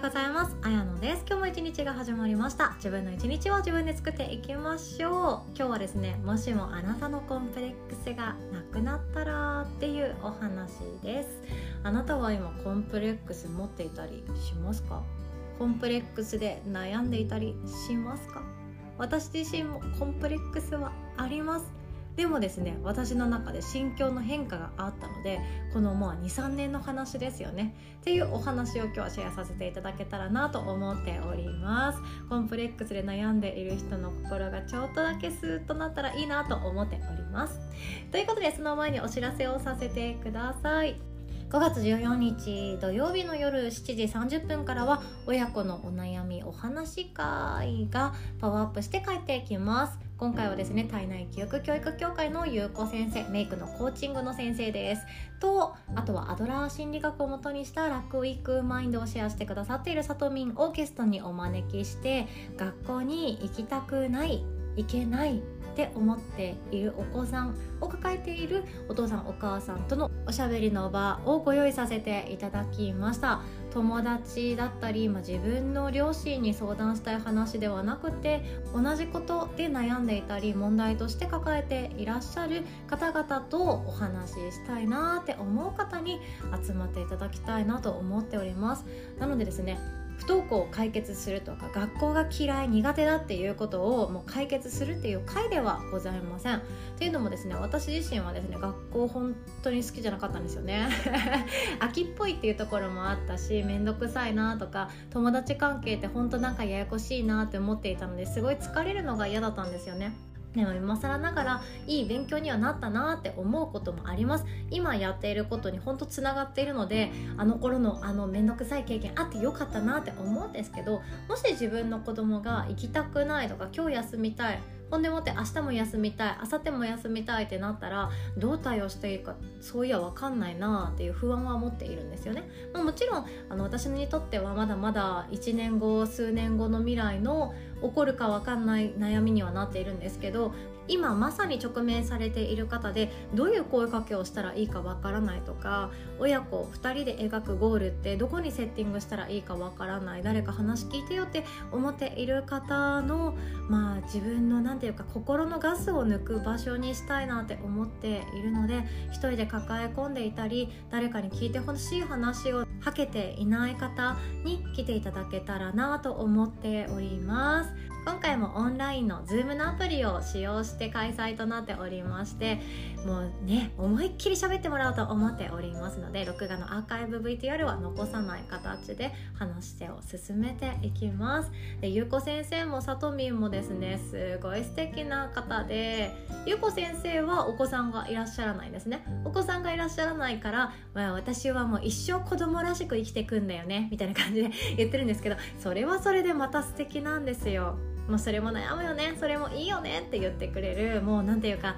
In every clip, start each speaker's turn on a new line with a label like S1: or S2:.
S1: ようございます。あやのです。今日も一日が始まりました。自分の一日を自分で作っていきましょう。今日はですねもしもあなたのコンプレックスがなくなったらっていうお話です。あなたは今コンプレックス持っていたりしますか？コンプレックスで悩んでいたりしますか？私自身もコンプレックスはあります。でもですね私の中で心境の変化があったのでこのもう23年の話ですよね。っていうお話を今日はシェアさせていただけたらなと思っております。コンプレックスで悩んでいる人の心がちょっとだけスーッとなったらいいなと思っております。ということでその前にお知らせをさせてください。5月14日土曜日の夜7時30分からは親子のお悩みお話会がパワーアップして帰ってきます。今回はですね体内記憶教育協会の優子先生メイクのコーチングの先生です。とあとはアドラー心理学をもとにした楽ウィークマインドをシェアしてくださっているさとみんをゲストにお招きして学校に行きたくない行けないって思っているお子さんを抱えているお父さんお母さんとのおしゃべりの場をご用意させていただきました。友達だったり、まあ、自分の両親に相談したい話ではなくて同じことで悩んでいたり問題として抱えていらっしゃる方々とお話ししたいなって思う方に集まっていただきたいなと思っております。なのでですね不登校を解決するとか学校が嫌い苦手だっていうことをもう解決するっていう回ではございません。っていうのもですね私自身はですね学校本当に好きじゃなかったんですよね。秋っぽいっていうところもあったし面倒くさいなとか友達関係って本当なんかややこしいなって思っていたのですごい疲れるのが嫌だったんですよね。でも今更ながらいい勉強にはなったなって思うこともあります。今やっていることに本当つながっているのであの頃のあの面倒くさい経験あってよかったなって思うんですけどもし自分の子供が行きたくないとか今日休みたいほんでもって明日も休みたい明後日も休みたいってなったらどう対応していいかそういや分かんないなっていう不安は持っているんですよね、まあ、もちろんあの私にとってはまだまだ1年後数年後の未来の起こるか分かんない悩みにはなっているんですけど今まさに直面されている方でどういう声かけをしたらいいかわからないとか親子2人で描くゴールってどこにセッティングしたらいいかわからない誰か話聞いてよって思っている方のまあ自分の何て言うか心のガスを抜く場所にしたいなって思っているので一人で抱え込んでいたり誰かに聞いてほしい話をはけていない方に来ていただけたらなと思っております。今回もオンラインの Zoom のアプリを使用して開催となっておりましてもうね思いっきり喋ってもらおうと思っておりますので録画のアーカイブ VTR は残さない形で話してを進めていきます。でゆうこ先生もさとみんもですねすごい素敵な方でゆうこ先生はお子さんがいらっしゃらないですね。お子さんがいらっしゃらないから、まあ、私はもう一生子供らしく生きていくんだよねみたいな感じで言ってるんですけどそれはそれでまた素敵なんですよ。まあそれも悩むよね。それもいいよねって言ってくれるもう何ていうか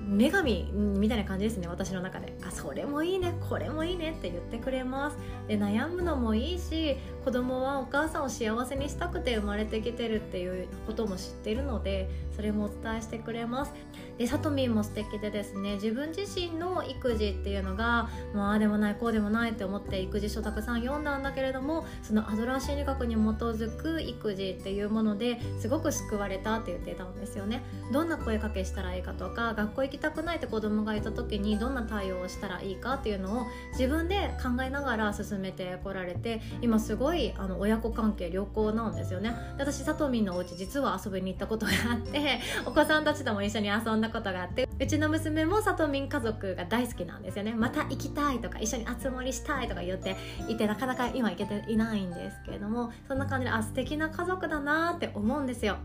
S1: 女神みたいな感じですね私の中で。あそれもいいね。これもいいねって言ってくれます。で悩むのもいいし子供はお母さんを幸せにしたくて生まれてきてるっていうことも知ってるのでそれもお伝えしてくれます。でさとみんも素敵でですね自分自身の育児っていうのがもうああでもないこうでもないって思って育児書たくさん読んだんだけれどもそのアドラー心理学に基づく育児っていうものですごく救われたって言ってたんですよね。どんな声かけしたらいいかとか学校行きたくないって子供がいた時にどんな対応をしたらいいかっていうのを自分で考えながら進めてこられて今すごいあの親子関係良好なんですよね。私さとみんのお家実は遊びに行ったことがあってお子さんたちとも一緒に遊んだことがあってうちの娘もさとみん家族が大好きなんですよね。また行きたいとか一緒に集まりしたいとか言っていてなかなか今行けていないんですけれどもそんな感じであ素敵な家族だなって思うんですよ。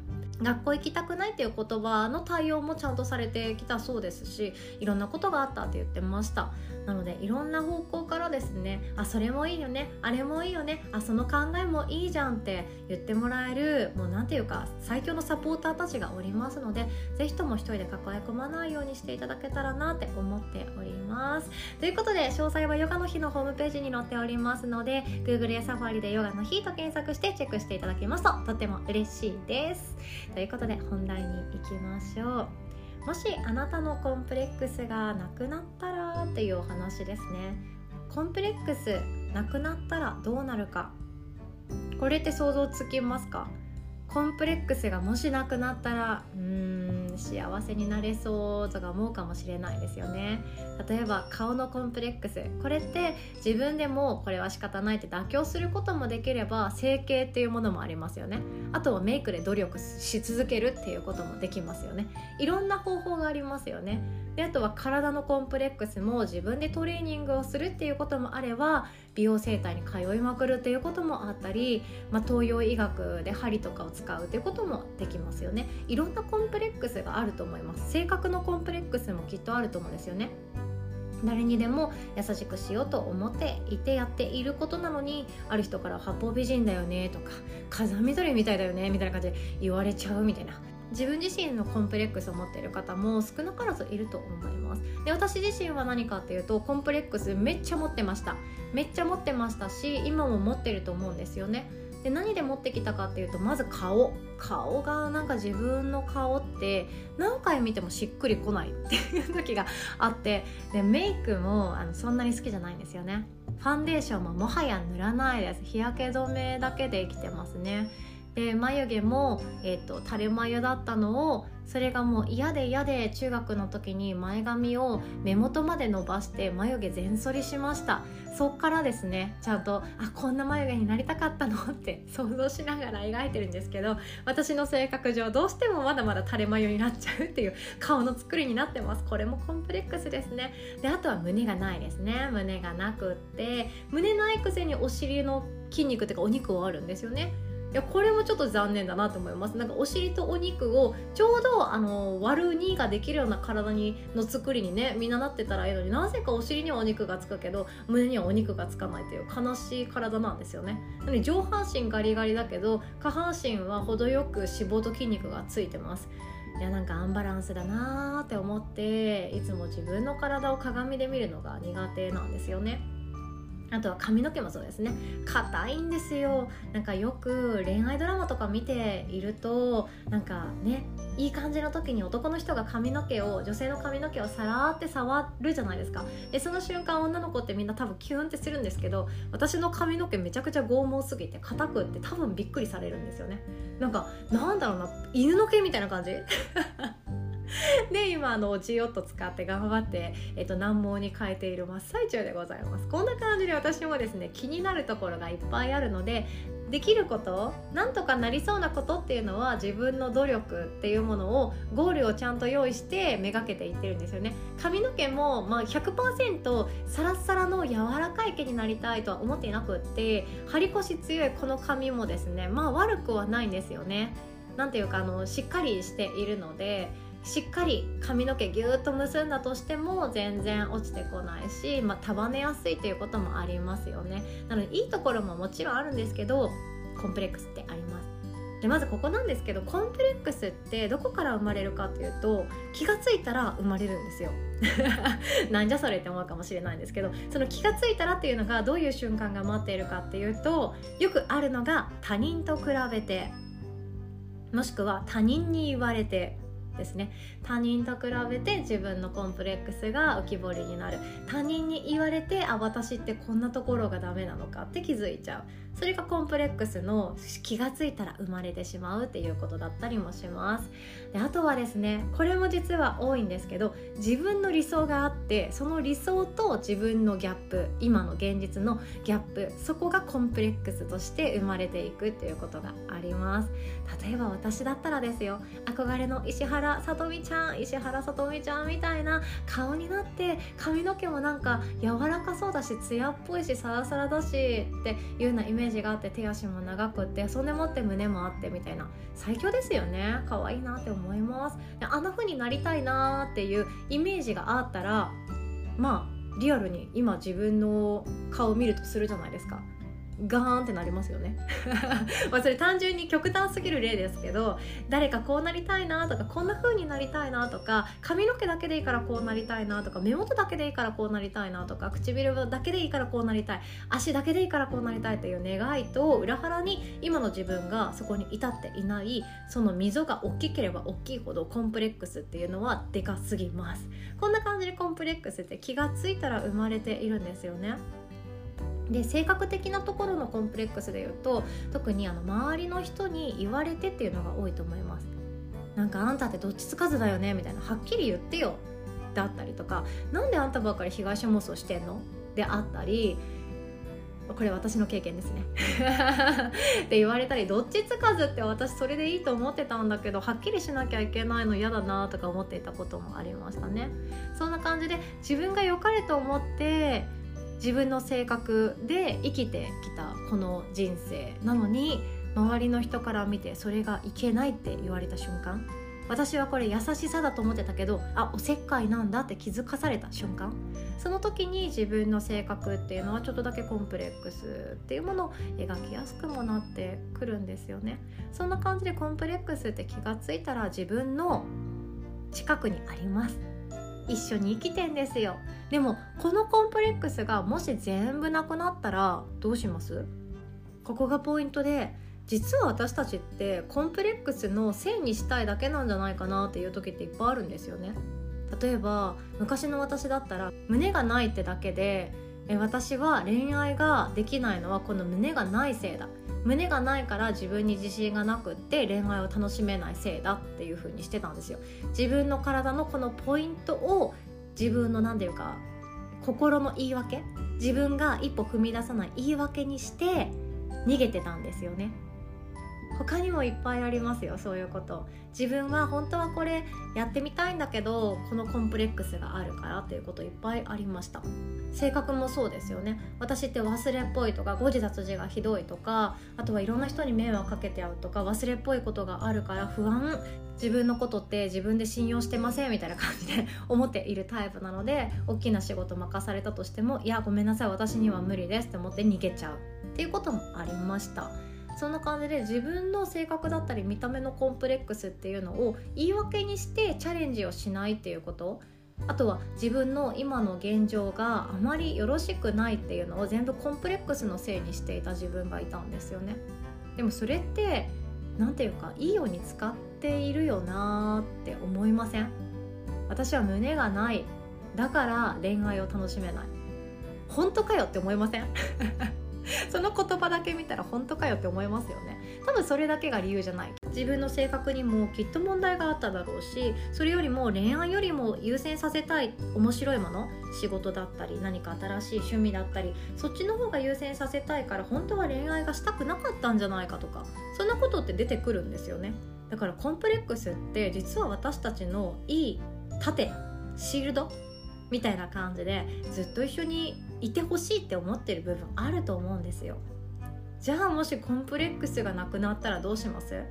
S1: 学校行きたくないっていう言葉の対応もちゃんとされてきたそうですしいろんなことがあったって言ってました。なのでいろんな方向からですねあそれもいいよねあれもいいよねあその考えもいいじゃんって言ってもらえるもう何ていうか最強のサポーターたちがおりますので是非とも一人で抱え込まないようににしていただけたらなって思っております。ということで詳細はヨガの日のホームページに載っておりますので Google や Safari でヨガの日と検索してチェックしていただけますととても嬉しいです。ということで本題に行きましょう。もしあなたのコンプレックスがなくなったらっていうお話ですね。コンプレックスなくなったらどうなるか。これって想像つきますか？コンプレックスがもしなくなったらうーん。幸せになれそうとか思うかもしれないですよね。例えば顔のコンプレックス。これって自分でもこれは仕方ないって妥協することもできれば整形っていうものもありますよね。あとはメイクで努力し続けるっていうこともできますよね。いろんな方法がありますよね。であとは体のコンプレックスも自分でトレーニングをするっていうこともあれば美容整体に通いまくるっていうこともあったり、まあ、東洋医学で針とかを使うっていうこともできますよね。いろんなコンプレックスがあると思います。性格のコンプレックスもきっとあると思うんですよね。誰にでも優しくしようと思っていてやっていることなのにある人から八方美人だよねとか風見鶏みたいだよねみたいな感じで言われちゃうみたいな。自分自身のコンプレックスを持っている方も少なからずいると思います。で私自身は何かっていうとコンプレックスめっちゃ持ってました。めっちゃ持ってましたし今も持ってると思うんですよね。で何で持ってきたかっていうとまず顔。顔がなんか自分の顔って何回見てもしっくりこないっていう時があって。でメイクもあのそんなに好きじゃないんですよね。ファンデーションももはや塗らないです。日焼け止めだけで生きてますね。で眉毛も、えーと、垂れ眉だったのをそれがもう嫌で嫌で中学の時に前髪を目元まで伸ばして眉毛全剃りしました。そっからですねちゃんとあこんな眉毛になりたかったの？って想像しながら描いてるんですけど私の性格上どうしてもまだまだ垂れ眉になっちゃうっていう顔の作りになってます。これもコンプレックスですね。であとは胸がないですね。胸がなくって胸ないくせにお尻の筋肉っていうかお肉はあるんですよね。やこれもちょっと残念だなと思います。なんかお尻とお肉をちょうどあの割る2ができるような体にの作りにねみんななってたらいいのになぜかお尻にはお肉がつくけど胸にはお肉がつかないという悲しい体なんですよね。なので上半身ガリガリだけど下半身は程よく脂肪と筋肉がついてます。いやなんかアンバランスだなーって思っていつも自分の体を鏡で見るのが苦手なんですよね。あとは髪の毛もそうですね。硬いんですよ。なんかよく恋愛ドラマとか見ているとなんかねいい感じの時に男の人が髪の毛を女性の髪の毛をさらって触るじゃないですか。でその瞬間女の子ってみんな多分キュンってするんですけど私の髪の毛めちゃくちゃ剛毛すぎて硬くって多分びっくりされるんですよね。なんかなんだろうな犬の毛みたいな感じ？で今あのおちヨット使って頑張って、えっと、難毛に変えている真っ最中でございます。こんな感じで私もですね気になるところがいっぱいあるのでできることなんとかなりそうなことっていうのは自分の努力っていうものをゴールをちゃんと用意してめがけていってるんですよね。髪の毛も、まあ100%サラッサラの柔らかい毛になりたいとは思っていなくって張り腰強いこの髪もですねまあ悪くはないんですよね。なんていうかあのしっかりしているのでしっかり髪の毛ぎゅーっと結んだとしても全然落ちてこないし、まあ、束ねやすいということもありますよね。なのでいいところももちろんあるんですけどコンプレックスってあります。でまずここなんですけどコンプレックスってどこから生まれるかっていうと気が付いたら生まれるんですよ。なんじゃそれって思うかもしれないんですけどその気が付いたらっていうのがどういう瞬間が待っているかっていうとよくあるのが他人と比べてもしくは他人に言われてですね。他人と比べて自分のコンプレックスが浮き彫りになる。他人に言われてあ私ってこんなところがダメなのかって気づいちゃう。それがコンプレックスの気が付いたら生まれてしまうっていうことだったりもします。であとはですねこれも実は多いんですけど自分の理想があってその理想と自分のギャップ今の現実のギャップそこがコンプレックスとして生まれていくっていうことがあります。例えば私だったらですよ憧れの石原さとみちゃん石原さとみちゃんみたいな顔になって髪の毛もなんか柔らかそうだし艶っぽいしサラサラだしっていうようなイメージメージがあって手足も長くってそんでもって胸もあってみたいな最強ですよね。可愛いなって思います。であんな風になりたいなっていうイメージがあったらまあリアルに今自分の顔を見るとするじゃないですか。ガーンってなりますよね。まあそれ単純に極端すぎる例ですけど誰かこうなりたいなとかこんな風になりたいなとか髪の毛だけでいいからこうなりたいなとか目元だけでいいからこうなりたいなとか唇だけでいいからこうなりたい足だけでいいからこうなりたいという願いと裏腹に今の自分がそこに至っていないその溝が大きければ大きいほどコンプレックスっていうのはでかすぎます。こんな感じでコンプレックスって気がついたら生まれているんですよね。で性格的なところのコンプレックスでいうと特にあの周りの人に言われてっていうのが多いと思います。なんかあんたってどっちつかずだよねみたいな。はっきり言ってよ。であったりとか。なんであんたばっかり被害者妄想してんの？であったりこれ私の経験ですね。って言われたりどっちつかずって私それでいいと思ってたんだけどはっきりしなきゃいけないの嫌だなとか思っていたこともありましたね。そんな感じで自分が良かれと思って自分の性格で生きてきたこの人生なのに周りの人から見てそれがいけないって言われた瞬間私はこれ優しさだと思ってたけどあおせっかいなんだって気づかされた瞬間その時に自分の性格っていうのはちょっとだけコンプレックスっていうものを描きやすくもなってくるんですよね。そんな感じでコンプレックスって気がついたら自分の近くにあります。一緒に生きてんですよ。でもこのコンプレックスがもし全部なくなったらどうします？ここがポイントで実は私たちってコンプレックスのせいにしたいだけなんじゃないかなっていう時っていっぱいあるんですよね。例えば昔の私だったら胸がないってだけでえ私は恋愛ができないのはこの胸がないせいだ。胸がないから自分に自信がなくって恋愛を楽しめないせいだっていう風にしてたんですよ。自分の体のこのポイントを自分の何て言うか心の言い訳自分が一歩踏み出さない言い訳にして逃げてたんですよね。他にもいっぱいありますよそういうこと。自分は本当はこれやってみたいんだけどこのコンプレックスがあるからっていうこといっぱいありました。性格もそうですよね。私って忘れっぽいとか誤字脱字がひどいとかあとはいろんな人に迷惑かけてやうとか忘れっぽいことがあるから不安。自分のことって自分で信用してませんみたいな感じで 思っているタイプなので大きな仕事任されたとしてもいやごめんなさい私には無理ですって思って逃げちゃうっていうこともありました。そんな感じで自分の性格だったり見た目のコンプレックスっていうのを言い訳にしてチャレンジをしないっていうこと。あとは自分の今の現状があまりよろしくないっていうのを全部コンプレックスのせいにしていた自分がいたんですよね。でもそれって何ていうかいいように使っているよなーって思いません？私は胸がない。だから恋愛を楽しめない。本当かよって思いません？その言葉だけ見たら本当かよって思いますよね。多分それだけが理由じゃない。自分の性格にもきっと問題があっただろうしそれよりも恋愛よりも優先させたい面白いもの仕事だったり何か新しい趣味だったりそっちの方が優先させたいから本当は恋愛がしたくなかったんじゃないかとかそんなことって出てくるんですよね。だからコンプレックスって実は私たちのいい盾シールドみたいな感じでずっと一緒にいてほしいって思ってる部分あると思うんですよ。じゃあもしコンプレックスがなくなったらどうします？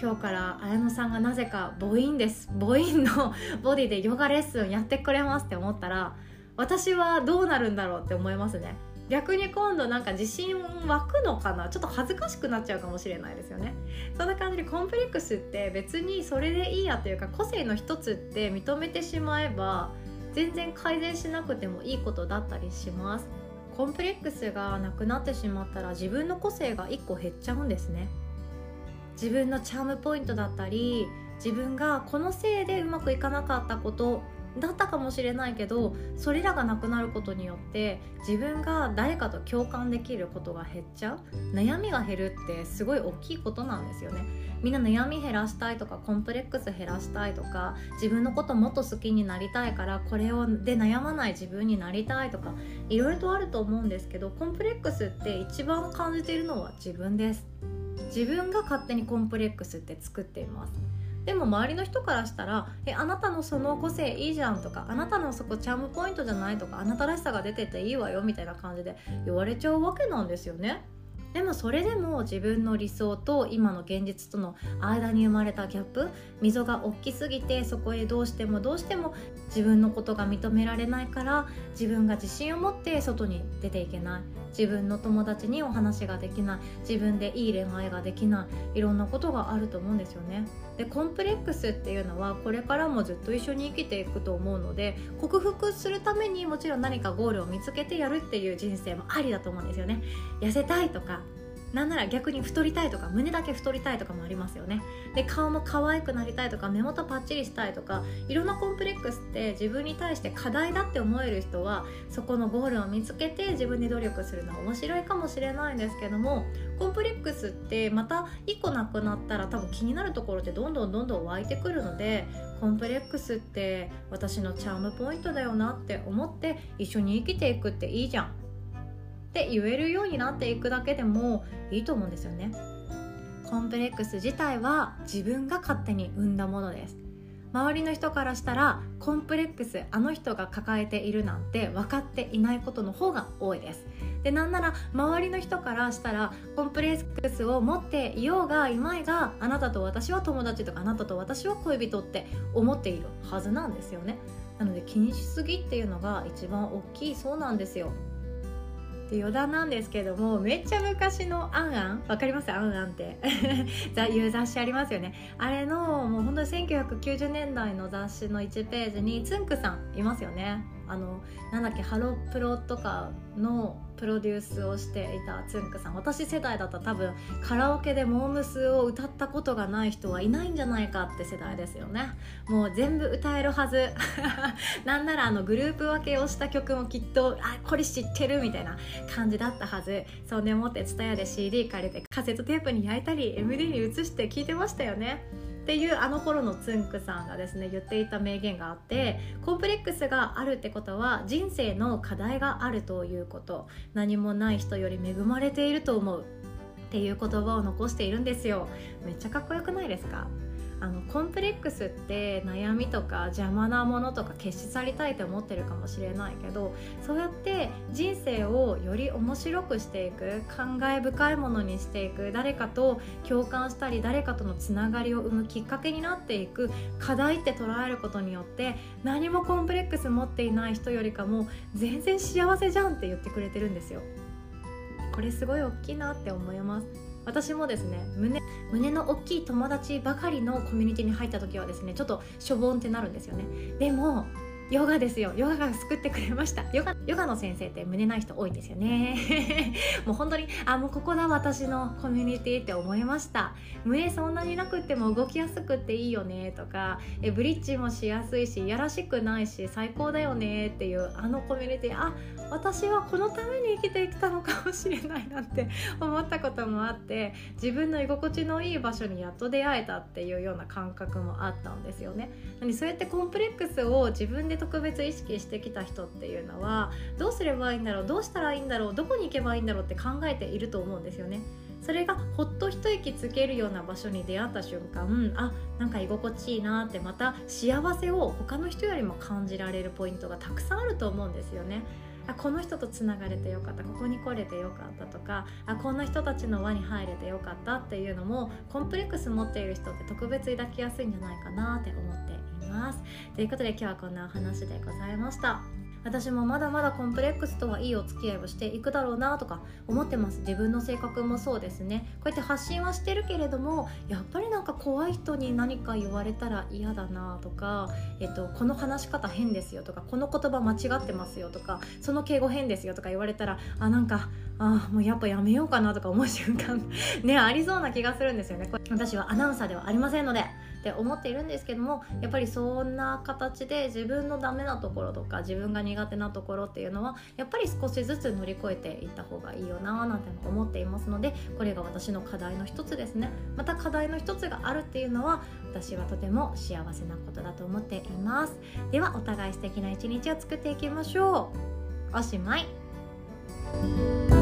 S1: 今日から綾乃さんがなぜか母音です。母音の ボディでヨガレッスンやってくれますって思ったら私はどうなるんだろうって思いますね。逆に今度なんか自信湧くのかな？ちょっと恥ずかしくなっちゃうかもしれないですよね。そんな感じでコンプレックスって別にそれでいいやというか個性の一つって認めてしまえば全然改善しなくてもいいことだったりします。コンプレックスがなくなってしまったら自分の個性が1個減っちゃうんですね。自分のチャームポイントだったり自分がこのせいでうまくいかなかったことだったかもしれないけどそれらがなくなることによって自分が誰かと共感できることが減っちゃう。悩みが減るってすごい大きいことなんですよね。みんな悩み減らしたいとかコンプレックス減らしたいとか自分のこともっと好きになりたいからこれをで悩まない自分になりたいとかいろいろとあると思うんですけどコンプレックスって一番感じているのは自分です。自分が勝手にコンプレックスって作っています。でも周りの人からしたら「えあなたのその個性いいじゃん」とか「あなたのそこチャームポイントじゃない」とか「あなたらしさが出てていいわよ」みたいな感じで言われちゃうわけなんですよね。でもそれでも自分の理想と今の現実との間に生まれたギャップ溝が大きすぎてそこへどうしてもどうしても自分のことが認められないから自分が自信を持って外に出ていけない自分の友達にお話ができない自分でいい恋愛ができないいろんなことがあると思うんですよね。でコンプレックスっていうのはこれからもずっと一緒に生きていくと思うので克服するためにもちろん何かゴールを見つけてやるっていう人生もありだと思うんですよね。痩せたいとかなんなら逆に太りたいとか胸だけ太りたいとかもありますよね。で顔も可愛くなりたいとか目元パッチリしたいとかいろんなコンプレックスって自分に対して課題だって思える人はそこのゴールを見つけて自分で努力するのは面白いかもしれないんですけどもコンプレックスってまた1個なくなったら多分気になるところってどんどんどんどん湧いてくるのでコンプレックスって私のチャームポイントだよなって思って一緒に生きていくっていいじゃん。って言えるようになっていくだけでもいいと思うんですよね。コンプレックス自体は自分が勝手に生んだものです。周りの人からしたらコンプレックスあの人が抱えているなんて分かっていないことの方が多いです。でなんなら周りの人からしたらコンプレックスを持っていようがいまいがあなたと私は友達とかあなたと私は恋人って思っているはずなんですよね。なので気にしすぎっていうのが一番大きいそうなんですよ。で余談なんですけどもめっちゃ昔の「あんあん」わかります？あんあんって。いう雑誌ありますよね。あれのもう本当に1990年代の雑誌の1ページにつんくさんいますよね。あのなんだっけハロプロとかのプロデュースをしていたつんくさん。私世代だったら多分カラオケでモームスを歌ったことがない人はいないんじゃないかって世代ですよね。もう全部歌えるはず。なんならあのグループ分けをした曲もきっとあこれ知ってるみたいな感じだったはず。そうねもって TSUTAYA で CD 借りてカセットテープに焼いたり MD に移して聴いてましたよね。っていうあの頃のつんくさんがですね言っていた名言があってコンプレックスがあるってことは人生の課題があるということ何もない人より恵まれていると思うっていう言葉を残しているんですよ。めっちゃかっこよくないですか？あのコンプレックスって悩みとか邪魔なものとか消し去りたいと思ってるかもしれないけどそうやって人生をより面白くしていく感慨深いものにしていく誰かと共感したり誰かとのつながりを生むきっかけになっていく課題って捉えることによって何もコンプレックス持っていない人よりかも全然幸せじゃんって言ってくれてるんですよ。これすごい大きいなって思います。私もですね胸の大きい友達ばかりのコミュニティに入った時はですねちょっとしょぼんってなるんですよね。でもヨガですよ。ヨガが救ってくれました。ヨガヨガの先生って胸ない人多いんですよね。もう本当にあもうここだ私のコミュニティって思いました。胸そんなになくっても動きやすくていいよね。とかえブリッジもしやすいしやらしくないし最高だよねっていうあのコミュニティ。あ私はこのために生きてきたのかもしれないなって 思ったこともあって自分の居心地のいい場所にやっと出会えたっていうような感覚もあったんですよね。そうやってコンプレックスを自分で特別意識してきた人っていうのはどうすればいいんだろうどうしたらいいんだろうどこに行けばいいんだろうって考えていると思うんですよね。それがほっと一息つけるような場所に出会った瞬間あなんか居心地いいなってまた幸せを他の人よりも感じられるポイントがたくさんあると思うんですよね。あこの人とつながれてよかったここに来れてよかったとかあこんな人たちの輪に入れてよかったっていうのもコンプレックス持っている人って特別抱きやすいんじゃないかなって思っています。ということで今日はこんなお話でございました。私もまだまだコンプレックスとはいいお付き合いをしていくだろうなとか思ってます。自分の性格もそうですね。こうやって発信はしてるけれどもやっぱりなんか怖い人に何か言われたら嫌だなとか、えっと、この話し方変ですよとかこの言葉間違ってますよとかその敬語変ですよとか言われたらあなんかあもうやっぱやめようかなとか思う瞬間ねありそうな気がするんですよね。私はアナウンサーではありませんので。って思っているんですけどもやっぱりそんな形で自分のダメなところとか自分が苦手なところっていうのはやっぱり少しずつ乗り越えていった方がいいよななんて思っていますのでこれが私の課題の一つですね。また課題の一つがあるっていうのは私はとても幸せなことだと思っています。ではお互い素敵な一日を作っていきましょう。おしまい。